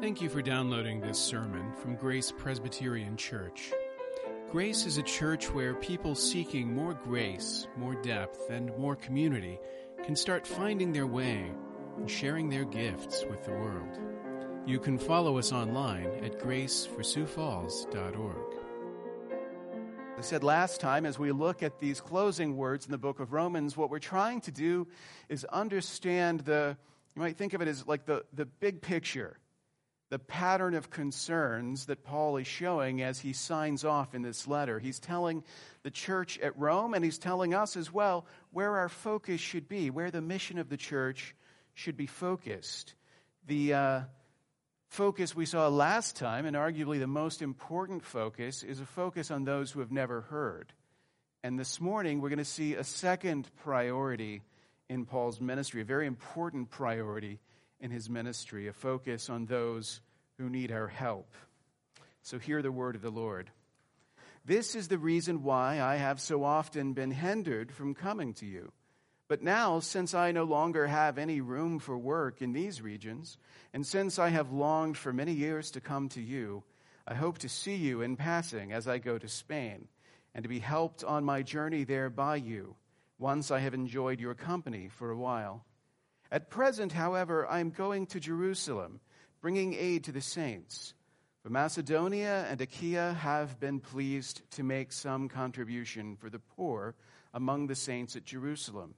Thank you for downloading this sermon from Grace Presbyterian Church. Grace is a church where people seeking more grace, more depth, and more community can start finding their way and sharing their gifts with the world. You can follow us online at graceforsiouxfalls.org. I said last time, as we look at these closing words in the book of Romans, what we're trying to do is understand the, you might think of it as like the, the big picture, the pattern of concerns that Paul is showing as he signs off in this letter. He's telling the church at Rome, and he's telling us as well where our focus should be, where the mission of the church should be focused. The, uh, focus we saw last time, and arguably the most important focus, is a focus on those who have never heard. And this morning, we're going to see a second priority in Paul's ministry, a very important priority in his ministry, a focus on those who need our help. So, hear the word of the Lord. This is the reason why I have so often been hindered from coming to you. But now, since I no longer have any room for work in these regions, and since I have longed for many years to come to you, I hope to see you in passing as I go to Spain, and to be helped on my journey there by you, once I have enjoyed your company for a while. At present, however, I am going to Jerusalem, bringing aid to the saints. For Macedonia and Achaia have been pleased to make some contribution for the poor among the saints at Jerusalem.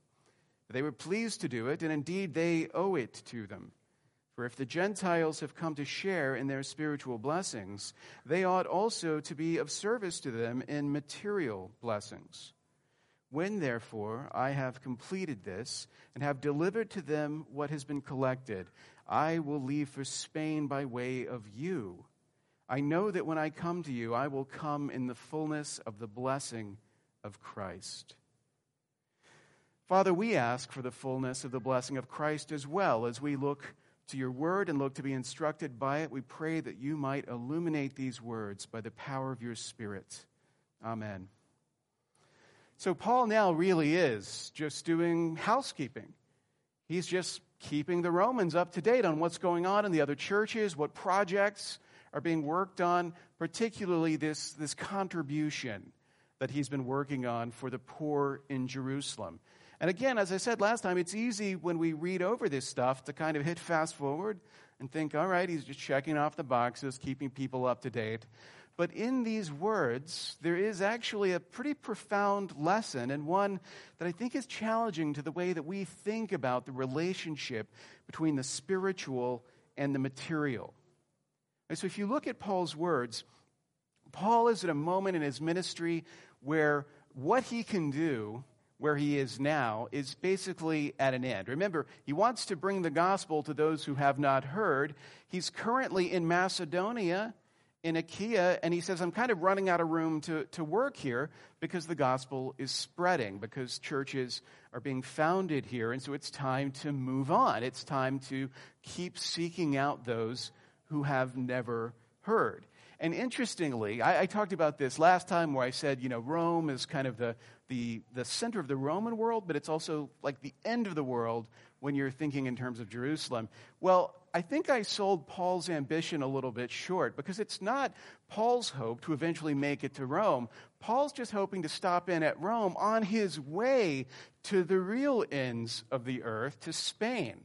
They were pleased to do it, and indeed they owe it to them. For if the Gentiles have come to share in their spiritual blessings, they ought also to be of service to them in material blessings. When, therefore, I have completed this and have delivered to them what has been collected, I will leave for Spain by way of you. I know that when I come to you, I will come in the fullness of the blessing of Christ. Father, we ask for the fullness of the blessing of Christ as well as we look to your word and look to be instructed by it. We pray that you might illuminate these words by the power of your Spirit. Amen. So, Paul now really is just doing housekeeping. He's just keeping the Romans up to date on what's going on in the other churches, what projects are being worked on, particularly this, this contribution that he's been working on for the poor in Jerusalem. And again, as I said last time, it's easy when we read over this stuff to kind of hit fast forward and think, all right, he's just checking off the boxes, keeping people up to date. But in these words, there is actually a pretty profound lesson, and one that I think is challenging to the way that we think about the relationship between the spiritual and the material. And so if you look at Paul's words, Paul is at a moment in his ministry where what he can do where he is now is basically at an end. Remember, he wants to bring the gospel to those who have not heard. He's currently in Macedonia, in Achaia, and he says, I'm kind of running out of room to, to work here because the gospel is spreading, because churches are being founded here, and so it's time to move on. It's time to keep seeking out those who have never heard. And interestingly, I, I, talked about this last time where I said, you know, Rome is kind of the, the, the center of the Roman world, but it's also like the end of the world when you're thinking in terms of Jerusalem. Well, I think I sold Paul's ambition a little bit short because it's not Paul's hope to eventually make it to Rome. Paul's just hoping to stop in at Rome on his way to the real ends of the earth, to Spain,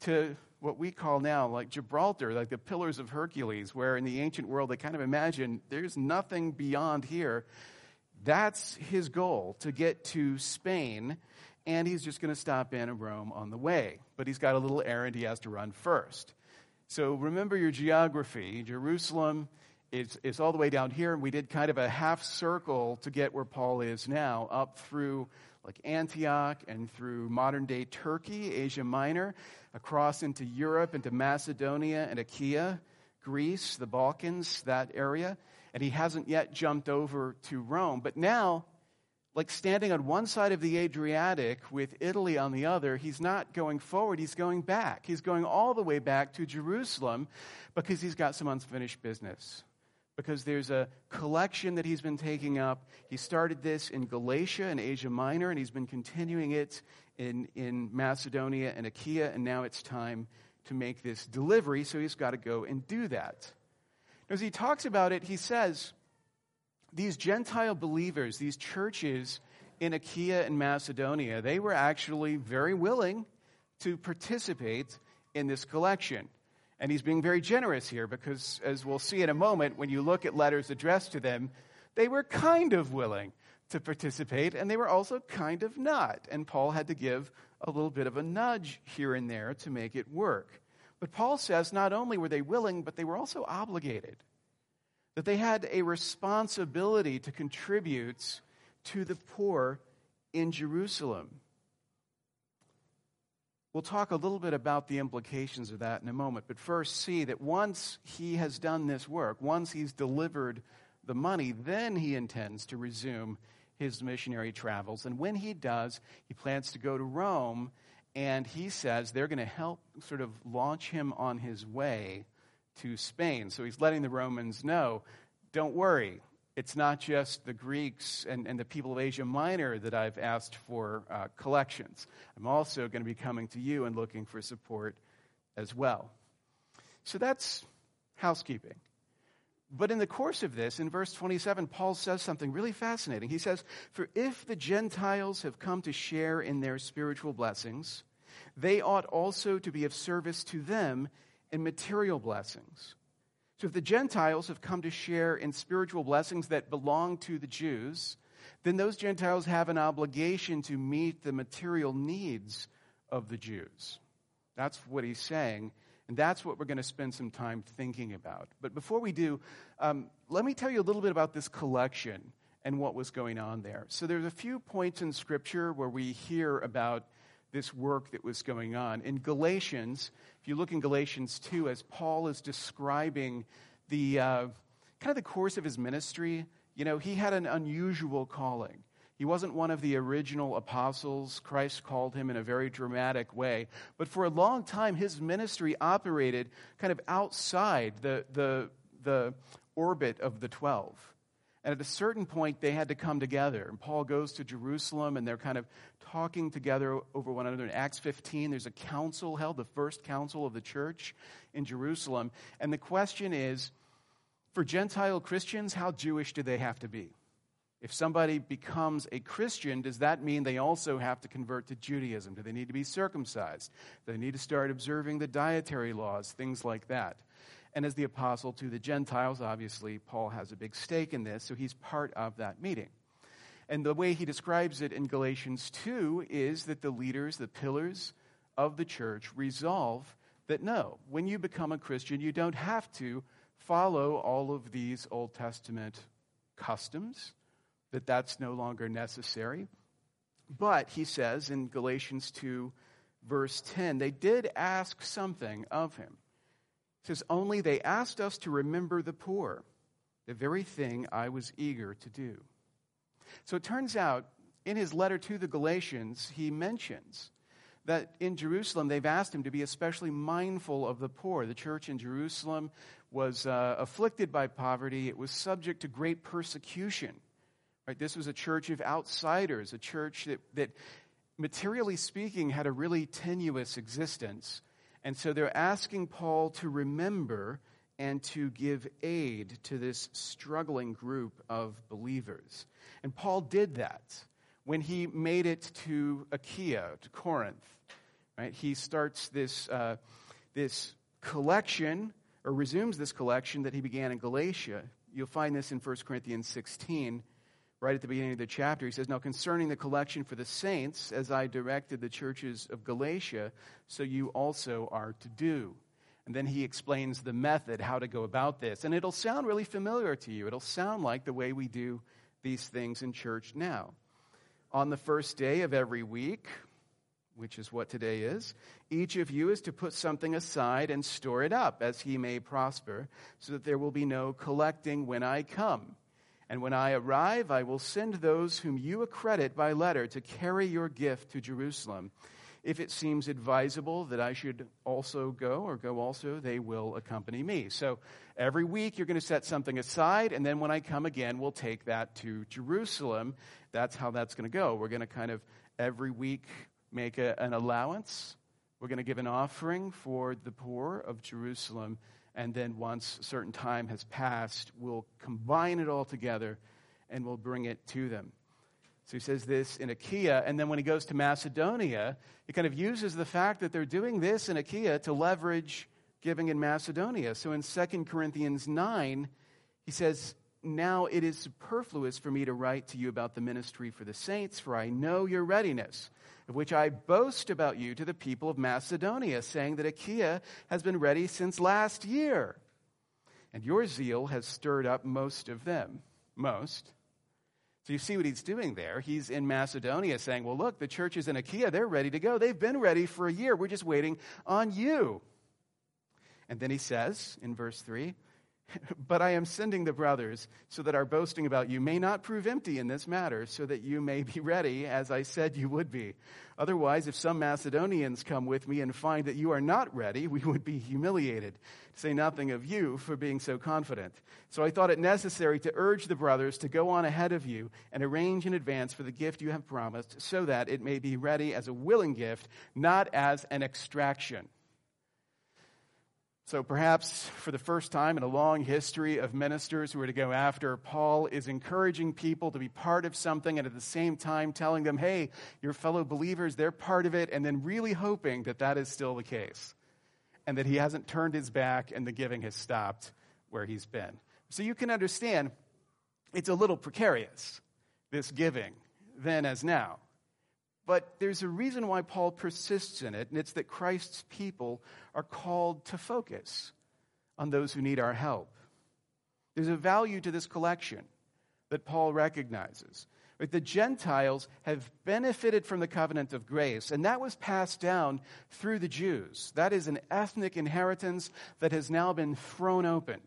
to what we call now like Gibraltar, like the Pillars of Hercules, where in the ancient world they kind of imagine there's nothing beyond here. That's his goal, to get to Spain, and he's just going to stop in Rome on the way. But he's got a little errand he has to run first. So remember your geography. Jerusalem is, is all the way down here, and we did kind of a half circle to get where Paul is now, up through like Antioch and through modern day Turkey, Asia Minor, across into Europe, into Macedonia and Achaia, Greece, the Balkans, that area. And he hasn't yet jumped over to Rome. But now, like standing on one side of the Adriatic with Italy on the other, he's not going forward, he's going back. He's going all the way back to Jerusalem because he's got some unfinished business because there's a collection that he's been taking up. He started this in Galatia and Asia Minor, and he's been continuing it in, in Macedonia and Achaia, and now it's time to make this delivery, so he's got to go and do that. As he talks about it, he says, these Gentile believers, these churches in Achaia and Macedonia, they were actually very willing to participate in this collection. And he's being very generous here because, as we'll see in a moment, when you look at letters addressed to them, they were kind of willing to participate and they were also kind of not. And Paul had to give a little bit of a nudge here and there to make it work. But Paul says not only were they willing, but they were also obligated. That they had a responsibility to contribute to the poor in Jerusalem. We'll talk a little bit about the implications of that in a moment, but first see that once he has done this work, once he's delivered the money, then he intends to resume his missionary travels. And when he does, he plans to go to Rome, and he says they're going to help sort of launch him on his way to Spain. So he's letting the Romans know don't worry, it's not just the Greeks and, and the people of Asia Minor that I've asked for uh, collections. I'm also going to be coming to you and looking for support as well. So that's housekeeping. But in the course of this, in verse 27, Paul says something really fascinating. He says, For if the Gentiles have come to share in their spiritual blessings, they ought also to be of service to them in material blessings. So if the Gentiles have come to share in spiritual blessings that belong to the Jews, then those Gentiles have an obligation to meet the material needs of the Jews. That's what he's saying. And that's what we're going to spend some time thinking about. But before we do, um, let me tell you a little bit about this collection and what was going on there. So there's a few points in Scripture where we hear about this work that was going on. In Galatians, if you look in Galatians 2, as Paul is describing the uh, kind of the course of his ministry, you know, he had an unusual calling. He wasn't one of the original apostles. Christ called him in a very dramatic way. But for a long time, his ministry operated kind of outside the, the, the orbit of the 12. And at a certain point, they had to come together. And Paul goes to Jerusalem, and they're kind of talking together over one another. In Acts 15, there's a council held, the first council of the church in Jerusalem. And the question is for Gentile Christians, how Jewish do they have to be? If somebody becomes a Christian, does that mean they also have to convert to Judaism? Do they need to be circumcised? Do they need to start observing the dietary laws? Things like that. And as the apostle to the Gentiles, obviously, Paul has a big stake in this, so he's part of that meeting. And the way he describes it in Galatians 2 is that the leaders, the pillars of the church, resolve that no, when you become a Christian, you don't have to follow all of these Old Testament customs, that that's no longer necessary. But he says in Galatians 2, verse 10, they did ask something of him. It says, Only they asked us to remember the poor, the very thing I was eager to do. So it turns out, in his letter to the Galatians, he mentions that in Jerusalem they've asked him to be especially mindful of the poor. The church in Jerusalem was uh, afflicted by poverty, it was subject to great persecution. Right? This was a church of outsiders, a church that, that materially speaking, had a really tenuous existence. And so they're asking Paul to remember and to give aid to this struggling group of believers. And Paul did that when he made it to Achaia, to Corinth. Right? He starts this, uh, this collection, or resumes this collection that he began in Galatia. You'll find this in 1 Corinthians 16 right at the beginning of the chapter. He says, Now concerning the collection for the saints, as I directed the churches of Galatia, so you also are to do. And then he explains the method, how to go about this. And it'll sound really familiar to you. It'll sound like the way we do these things in church now. On the first day of every week, which is what today is, each of you is to put something aside and store it up as he may prosper, so that there will be no collecting when I come. And when I arrive, I will send those whom you accredit by letter to carry your gift to Jerusalem. If it seems advisable that I should also go or go also, they will accompany me. So every week you're going to set something aside, and then when I come again, we'll take that to Jerusalem. That's how that's going to go. We're going to kind of every week make a, an allowance We're going to give an offering for the poor of Jerusalem, and then once a certain time has passed, we'll combine it all together and we'll bring it to them. So he says this in Achaia, and then when he goes to Macedonia, he kind of uses the fact that they're doing this in Achaia to leverage giving in Macedonia. So in 2 Corinthians 9, he says, Now it is superfluous for me to write to you about the ministry for the saints, for I know your readiness, of which I boast about you to the people of Macedonia, saying that Achaia has been ready since last year. And your zeal has stirred up most of them. Most. So you see what he's doing there. He's in Macedonia saying, Well, look, the church is in Achaia. They're ready to go. They've been ready for a year. We're just waiting on you. And then he says in verse 3 But I am sending the brothers so that our boasting about you may not prove empty in this matter, so that you may be ready, as I said you would be. Otherwise, if some Macedonians come with me and find that you are not ready, we would be humiliated, to say nothing of you for being so confident. So I thought it necessary to urge the brothers to go on ahead of you and arrange in advance for the gift you have promised, so that it may be ready as a willing gift, not as an extraction. So perhaps for the first time in a long history of ministers who are to go after, Paul is encouraging people to be part of something and at the same time telling them, hey, your fellow believers, they're part of it, and then really hoping that that is still the case and that he hasn't turned his back and the giving has stopped where he's been. So you can understand it's a little precarious, this giving, then as now. But there's a reason why Paul persists in it, and it's that Christ's people are called to focus on those who need our help. There's a value to this collection that Paul recognizes. The Gentiles have benefited from the covenant of grace, and that was passed down through the Jews. That is an ethnic inheritance that has now been thrown open.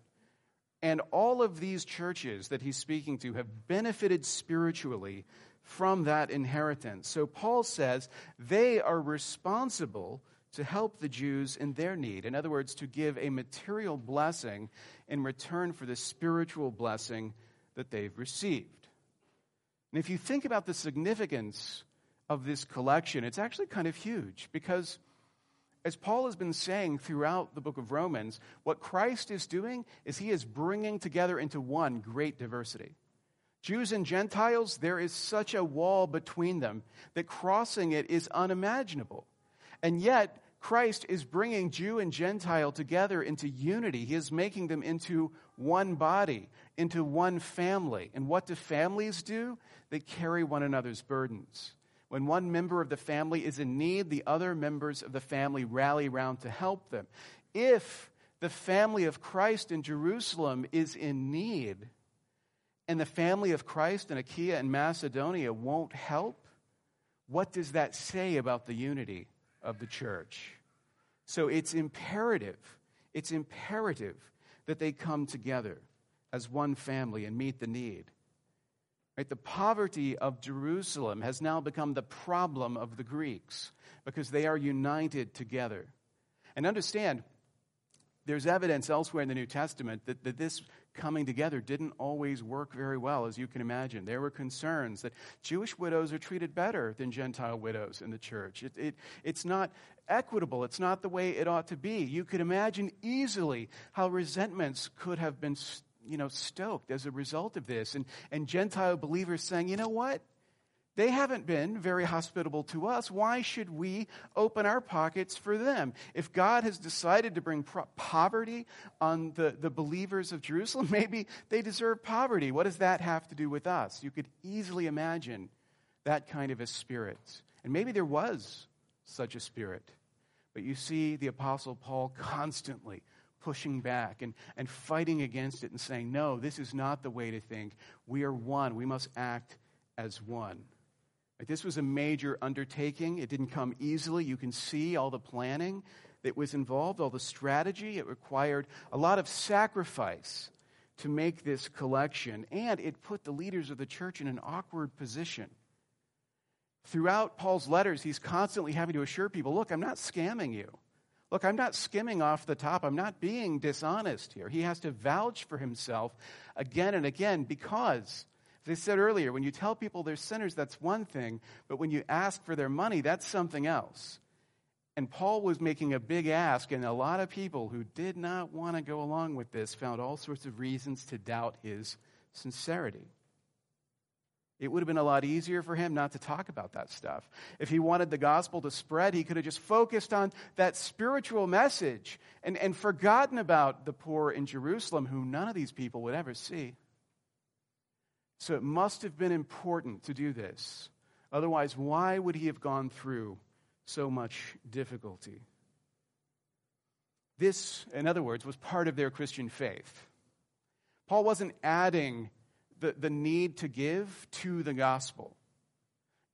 And all of these churches that he's speaking to have benefited spiritually from that inheritance. So Paul says they are responsible to help the Jews in their need. In other words, to give a material blessing in return for the spiritual blessing that they've received. And if you think about the significance of this collection, it's actually kind of huge because, as Paul has been saying throughout the book of Romans, what Christ is doing is he is bringing together into one great diversity. Jews and Gentiles, there is such a wall between them that crossing it is unimaginable. And yet, Christ is bringing Jew and Gentile together into unity. He is making them into one body, into one family. And what do families do? They carry one another's burdens. When one member of the family is in need, the other members of the family rally around to help them. If the family of Christ in Jerusalem is in need, and the family of Christ in Achaia and Macedonia won't help, what does that say about the unity of the church? So it's imperative, it's imperative that they come together as one family and meet the need. Right? The poverty of Jerusalem has now become the problem of the Greeks because they are united together. And understand, there's evidence elsewhere in the New Testament that, that this coming together didn't always work very well, as you can imagine. There were concerns that Jewish widows are treated better than Gentile widows in the church. It, it, it's not equitable, it's not the way it ought to be. You could imagine easily how resentments could have been you know, stoked as a result of this. And, and Gentile believers saying, you know what? They haven't been very hospitable to us. Why should we open our pockets for them? If God has decided to bring pro- poverty on the, the believers of Jerusalem, maybe they deserve poverty. What does that have to do with us? You could easily imagine that kind of a spirit. And maybe there was such a spirit. But you see the Apostle Paul constantly pushing back and, and fighting against it and saying, no, this is not the way to think. We are one. We must act as one. This was a major undertaking. It didn't come easily. You can see all the planning that was involved, all the strategy. It required a lot of sacrifice to make this collection, and it put the leaders of the church in an awkward position. Throughout Paul's letters, he's constantly having to assure people look, I'm not scamming you. Look, I'm not skimming off the top. I'm not being dishonest here. He has to vouch for himself again and again because as I said earlier, when you tell people they're sinners, that's one thing, but when you ask for their money, that's something else. And Paul was making a big ask, and a lot of people who did not want to go along with this found all sorts of reasons to doubt his sincerity. It would have been a lot easier for him not to talk about that stuff. If he wanted the gospel to spread, he could have just focused on that spiritual message and, and forgotten about the poor in Jerusalem, who none of these people would ever see. So it must have been important to do this. Otherwise, why would he have gone through so much difficulty? This, in other words, was part of their Christian faith. Paul wasn't adding the, the need to give to the gospel,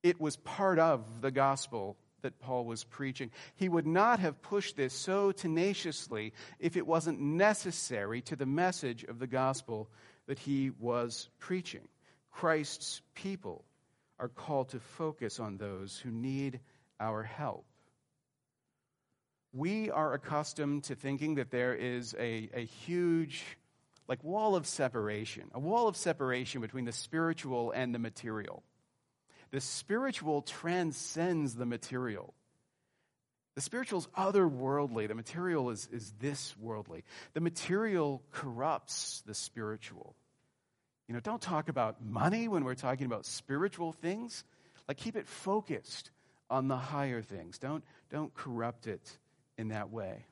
it was part of the gospel that Paul was preaching. He would not have pushed this so tenaciously if it wasn't necessary to the message of the gospel that he was preaching. Christ's people are called to focus on those who need our help. We are accustomed to thinking that there is a, a huge like wall of separation, a wall of separation between the spiritual and the material. The spiritual transcends the material. The spiritual is otherworldly. The material is, is this worldly. The material corrupts the spiritual. You know, don't talk about money when we're talking about spiritual things. Like, keep it focused on the higher things. Don't, don't corrupt it in that way.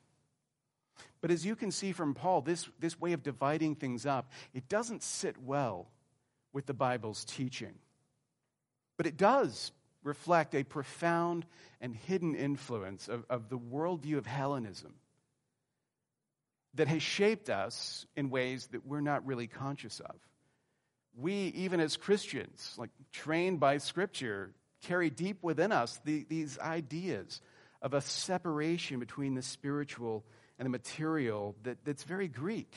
But as you can see from Paul, this, this way of dividing things up, it doesn't sit well with the Bible's teaching. But it does reflect a profound and hidden influence of, of the worldview of Hellenism that has shaped us in ways that we're not really conscious of. We, even as Christians, like trained by Scripture, carry deep within us the, these ideas of a separation between the spiritual and the material that, that's very Greek.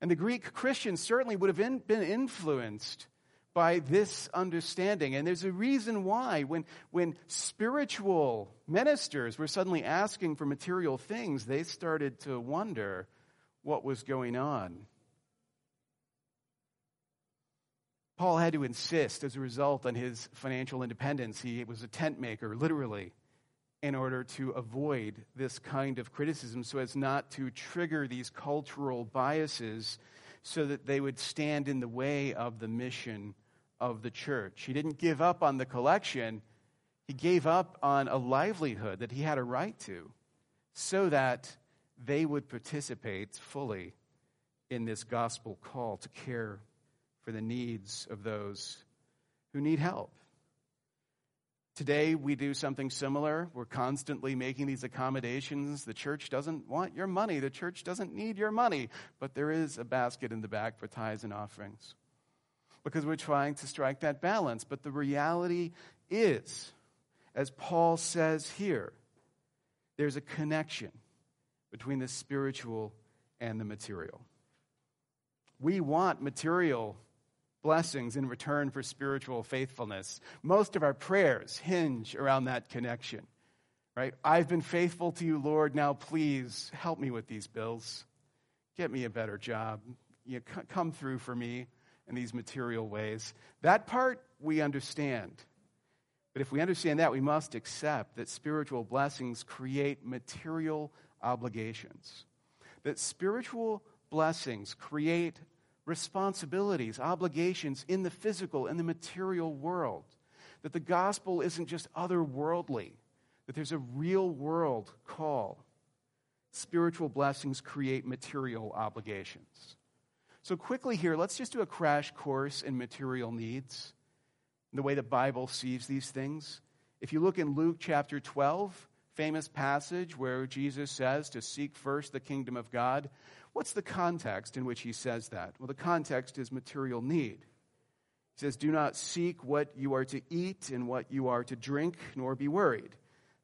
And the Greek Christians certainly would have in, been influenced by this understanding. And there's a reason why when, when spiritual ministers were suddenly asking for material things, they started to wonder what was going on. Paul had to insist as a result on his financial independence. He was a tent maker, literally in order to avoid this kind of criticism so as not to trigger these cultural biases so that they would stand in the way of the mission of the church. He didn't give up on the collection, he gave up on a livelihood that he had a right to so that they would participate fully in this gospel call to care for the needs of those who need help. Today, we do something similar. We're constantly making these accommodations. The church doesn't want your money. The church doesn't need your money. But there is a basket in the back for tithes and offerings because we're trying to strike that balance. But the reality is, as Paul says here, there's a connection between the spiritual and the material. We want material blessings in return for spiritual faithfulness. Most of our prayers hinge around that connection, right? I've been faithful to you, Lord. Now please help me with these bills. Get me a better job. You know, come through for me in these material ways. That part we understand. But if we understand that, we must accept that spiritual blessings create material obligations. That spiritual blessings create responsibilities, obligations in the physical and the material world. That the gospel isn't just otherworldly, that there's a real world call. Spiritual blessings create material obligations. So, quickly here, let's just do a crash course in material needs, the way the Bible sees these things. If you look in Luke chapter 12, famous passage where Jesus says to seek first the kingdom of God, What's the context in which he says that? Well, the context is material need. He says, Do not seek what you are to eat and what you are to drink, nor be worried.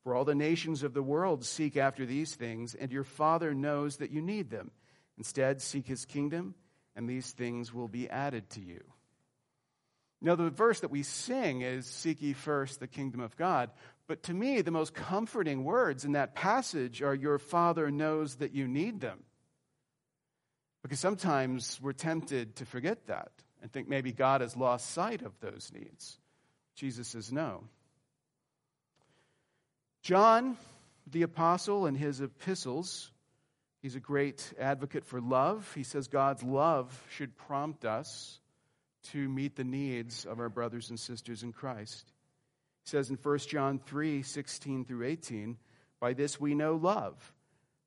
For all the nations of the world seek after these things, and your Father knows that you need them. Instead, seek his kingdom, and these things will be added to you. Now, the verse that we sing is Seek ye first the kingdom of God. But to me, the most comforting words in that passage are Your Father knows that you need them. Because sometimes we're tempted to forget that and think maybe God has lost sight of those needs. Jesus says no. John The apostle in his epistles, he's a great advocate for love. He says God's love should prompt us to meet the needs of our brothers and sisters in Christ. He says in 1 John 3 16 through 18, By this we know love,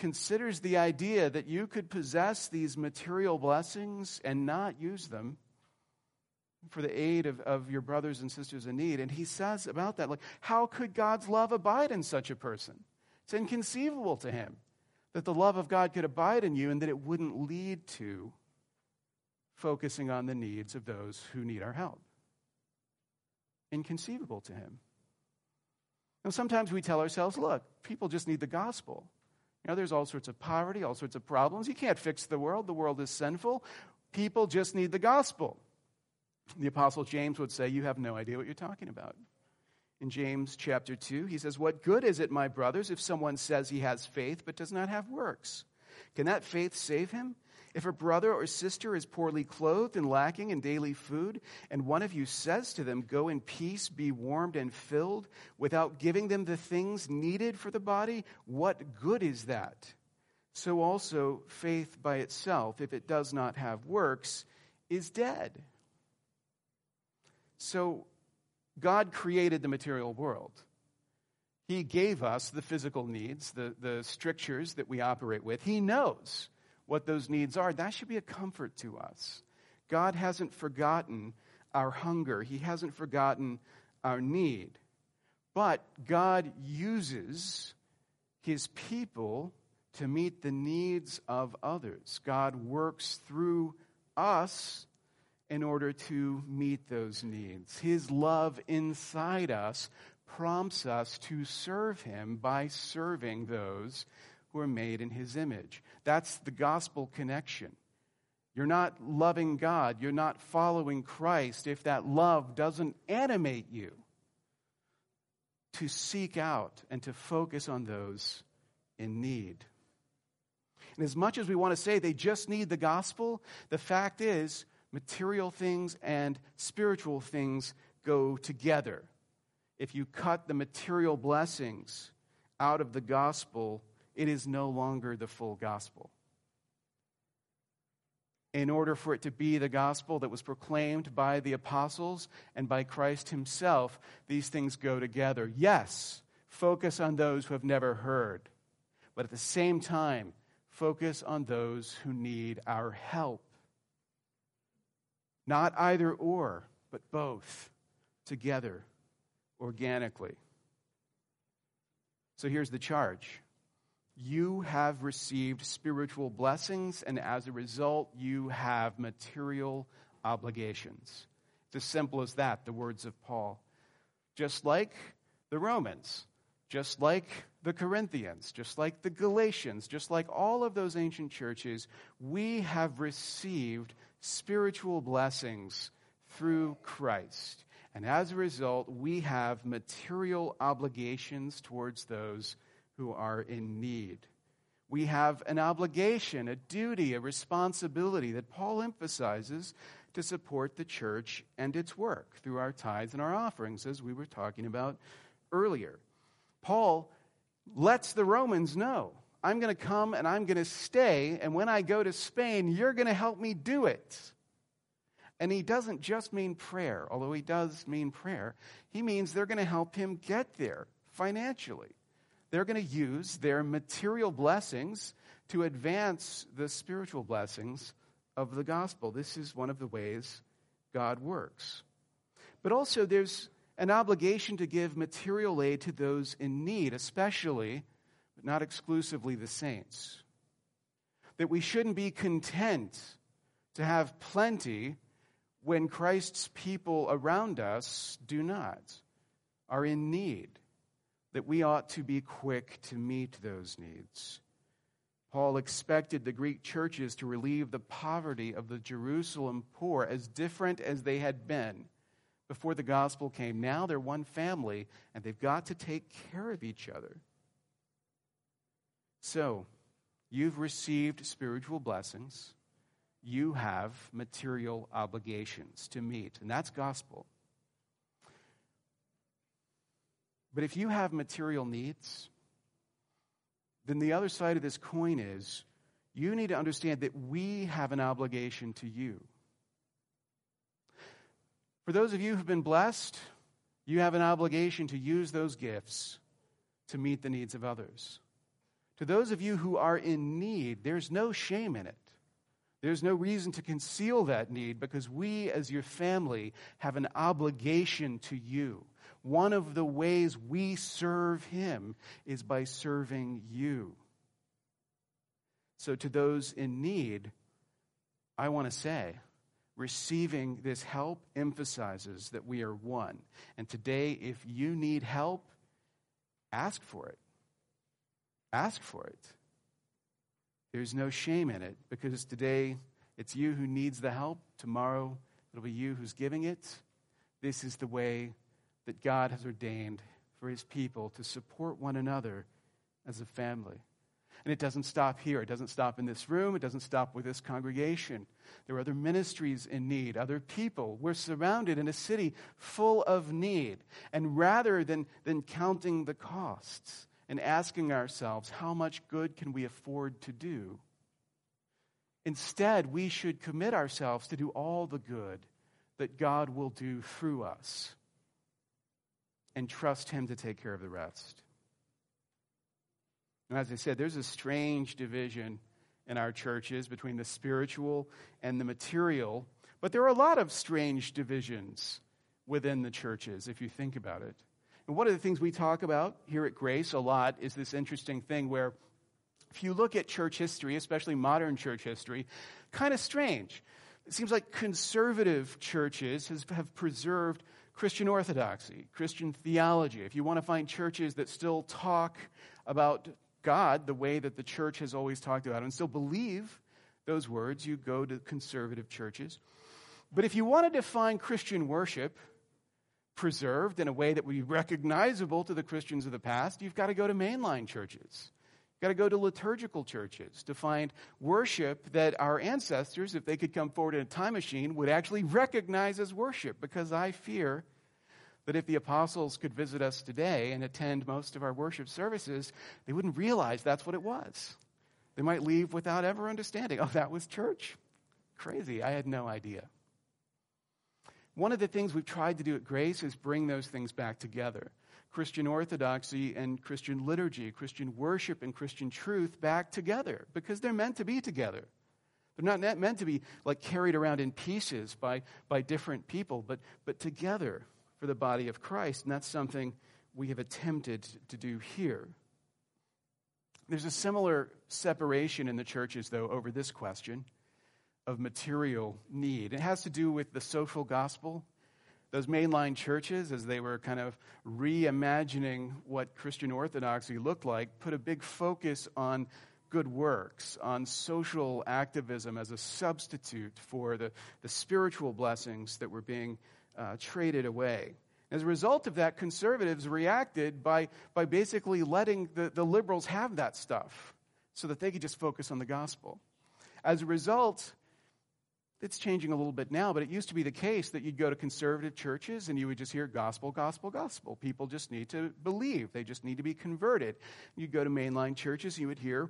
considers the idea that you could possess these material blessings and not use them for the aid of, of your brothers and sisters in need. And he says about that, like, how could God's love abide in such a person? It's inconceivable to him that the love of God could abide in you and that it wouldn't lead to focusing on the needs of those who need our help. Inconceivable to him. Now, sometimes we tell ourselves, look, people just need the gospel. You know, there's all sorts of poverty, all sorts of problems. You can't fix the world. The world is sinful. People just need the gospel. The Apostle James would say, You have no idea what you're talking about. In James chapter 2, he says, What good is it, my brothers, if someone says he has faith but does not have works? Can that faith save him? If a brother or sister is poorly clothed and lacking in daily food, and one of you says to them, Go in peace, be warmed and filled, without giving them the things needed for the body, what good is that? So also, faith by itself, if it does not have works, is dead. So, God created the material world. He gave us the physical needs, the, the strictures that we operate with. He knows what those needs are. That should be a comfort to us. God hasn't forgotten our hunger, He hasn't forgotten our need. But God uses His people to meet the needs of others. God works through us in order to meet those needs. His love inside us prompts us to serve Him by serving those who are made in His image. That's the gospel connection. You're not loving God, you're not following Christ if that love doesn't animate you to seek out and to focus on those in need. And as much as we want to say they just need the gospel, the fact is material things and spiritual things go together. If you cut the material blessings out of the gospel, it is no longer the full gospel. In order for it to be the gospel that was proclaimed by the apostles and by Christ himself, these things go together. Yes, focus on those who have never heard, but at the same time, focus on those who need our help. Not either or, but both together, organically. So here's the charge you have received spiritual blessings, and as a result, you have material obligations. It's as simple as that, the words of Paul. Just like the Romans, just like the Corinthians, just like the Galatians, just like all of those ancient churches, we have received spiritual blessings through Christ. And as a result, we have material obligations towards those who are in need. We have an obligation, a duty, a responsibility that Paul emphasizes to support the church and its work through our tithes and our offerings, as we were talking about earlier. Paul lets the Romans know I'm going to come and I'm going to stay, and when I go to Spain, you're going to help me do it. And he doesn't just mean prayer, although he does mean prayer. He means they're going to help him get there financially. They're going to use their material blessings to advance the spiritual blessings of the gospel. This is one of the ways God works. But also, there's an obligation to give material aid to those in need, especially but not exclusively the saints. That we shouldn't be content to have plenty when Christ's people around us do not, are in need. That we ought to be quick to meet those needs. Paul expected the Greek churches to relieve the poverty of the Jerusalem poor, as different as they had been before the gospel came. Now they're one family, and they've got to take care of each other. So, you've received spiritual blessings, you have material obligations to meet, and that's gospel. But if you have material needs, then the other side of this coin is you need to understand that we have an obligation to you. For those of you who've been blessed, you have an obligation to use those gifts to meet the needs of others. To those of you who are in need, there's no shame in it. There's no reason to conceal that need because we, as your family, have an obligation to you. One of the ways we serve Him is by serving you. So, to those in need, I want to say, receiving this help emphasizes that we are one. And today, if you need help, ask for it. Ask for it. There's no shame in it because today it's you who needs the help. Tomorrow it'll be you who's giving it. This is the way that God has ordained for his people to support one another as a family. And it doesn't stop here. It doesn't stop in this room. It doesn't stop with this congregation. There are other ministries in need, other people. We're surrounded in a city full of need. And rather than, than counting the costs and asking ourselves, how much good can we afford to do? Instead, we should commit ourselves to do all the good that God will do through us and trust Him to take care of the rest. And as I said, there's a strange division in our churches between the spiritual and the material, but there are a lot of strange divisions within the churches if you think about it. And one of the things we talk about here at Grace a lot is this interesting thing where if you look at church history, especially modern church history, kind of strange. It seems like conservative churches have preserved Christian orthodoxy, Christian theology. If you want to find churches that still talk about God the way that the church has always talked about and still believe those words, you go to conservative churches. But if you want to define Christian worship preserved in a way that would be recognizable to the Christians of the past, you've got to go to mainline churches. Got to go to liturgical churches to find worship that our ancestors, if they could come forward in a time machine, would actually recognize as worship. Because I fear that if the apostles could visit us today and attend most of our worship services, they wouldn't realize that's what it was. They might leave without ever understanding, oh, that was church? Crazy. I had no idea. One of the things we've tried to do at Grace is bring those things back together. Christian orthodoxy and Christian liturgy, Christian worship and Christian truth back together because they're meant to be together. They're not meant to be like carried around in pieces by, by different people, but, but together for the body of Christ. And that's something we have attempted to do here. There's a similar separation in the churches, though, over this question of material need. It has to do with the social gospel those mainline churches, as they were kind of reimagining what Christian orthodoxy looked like, put a big focus on good works, on social activism as a substitute for the, the spiritual blessings that were being uh, traded away. As a result of that, conservatives reacted by, by basically letting the, the liberals have that stuff so that they could just focus on the gospel. As a result, it's changing a little bit now, but it used to be the case that you'd go to conservative churches and you would just hear gospel, gospel, gospel. People just need to believe, they just need to be converted. You'd go to mainline churches and you would hear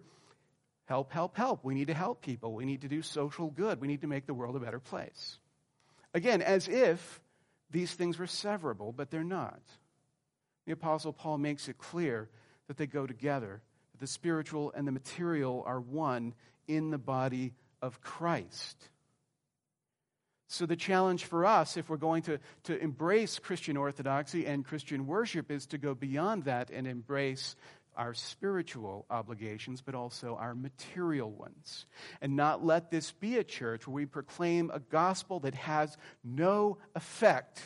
help, help, help. We need to help people. We need to do social good. We need to make the world a better place. Again, as if these things were severable, but they're not. The Apostle Paul makes it clear that they go together, that the spiritual and the material are one in the body of Christ. So, the challenge for us, if we're going to, to embrace Christian orthodoxy and Christian worship, is to go beyond that and embrace our spiritual obligations, but also our material ones. And not let this be a church where we proclaim a gospel that has no effect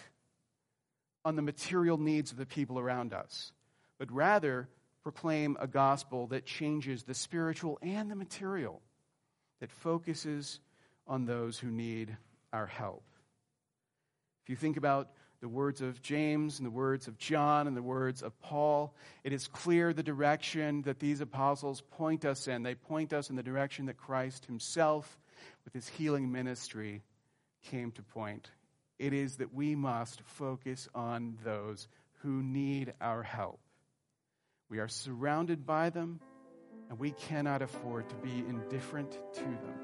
on the material needs of the people around us, but rather proclaim a gospel that changes the spiritual and the material, that focuses on those who need our help. If you think about the words of James and the words of John and the words of Paul, it is clear the direction that these apostles point us in. They point us in the direction that Christ himself, with his healing ministry, came to point. It is that we must focus on those who need our help. We are surrounded by them, and we cannot afford to be indifferent to them.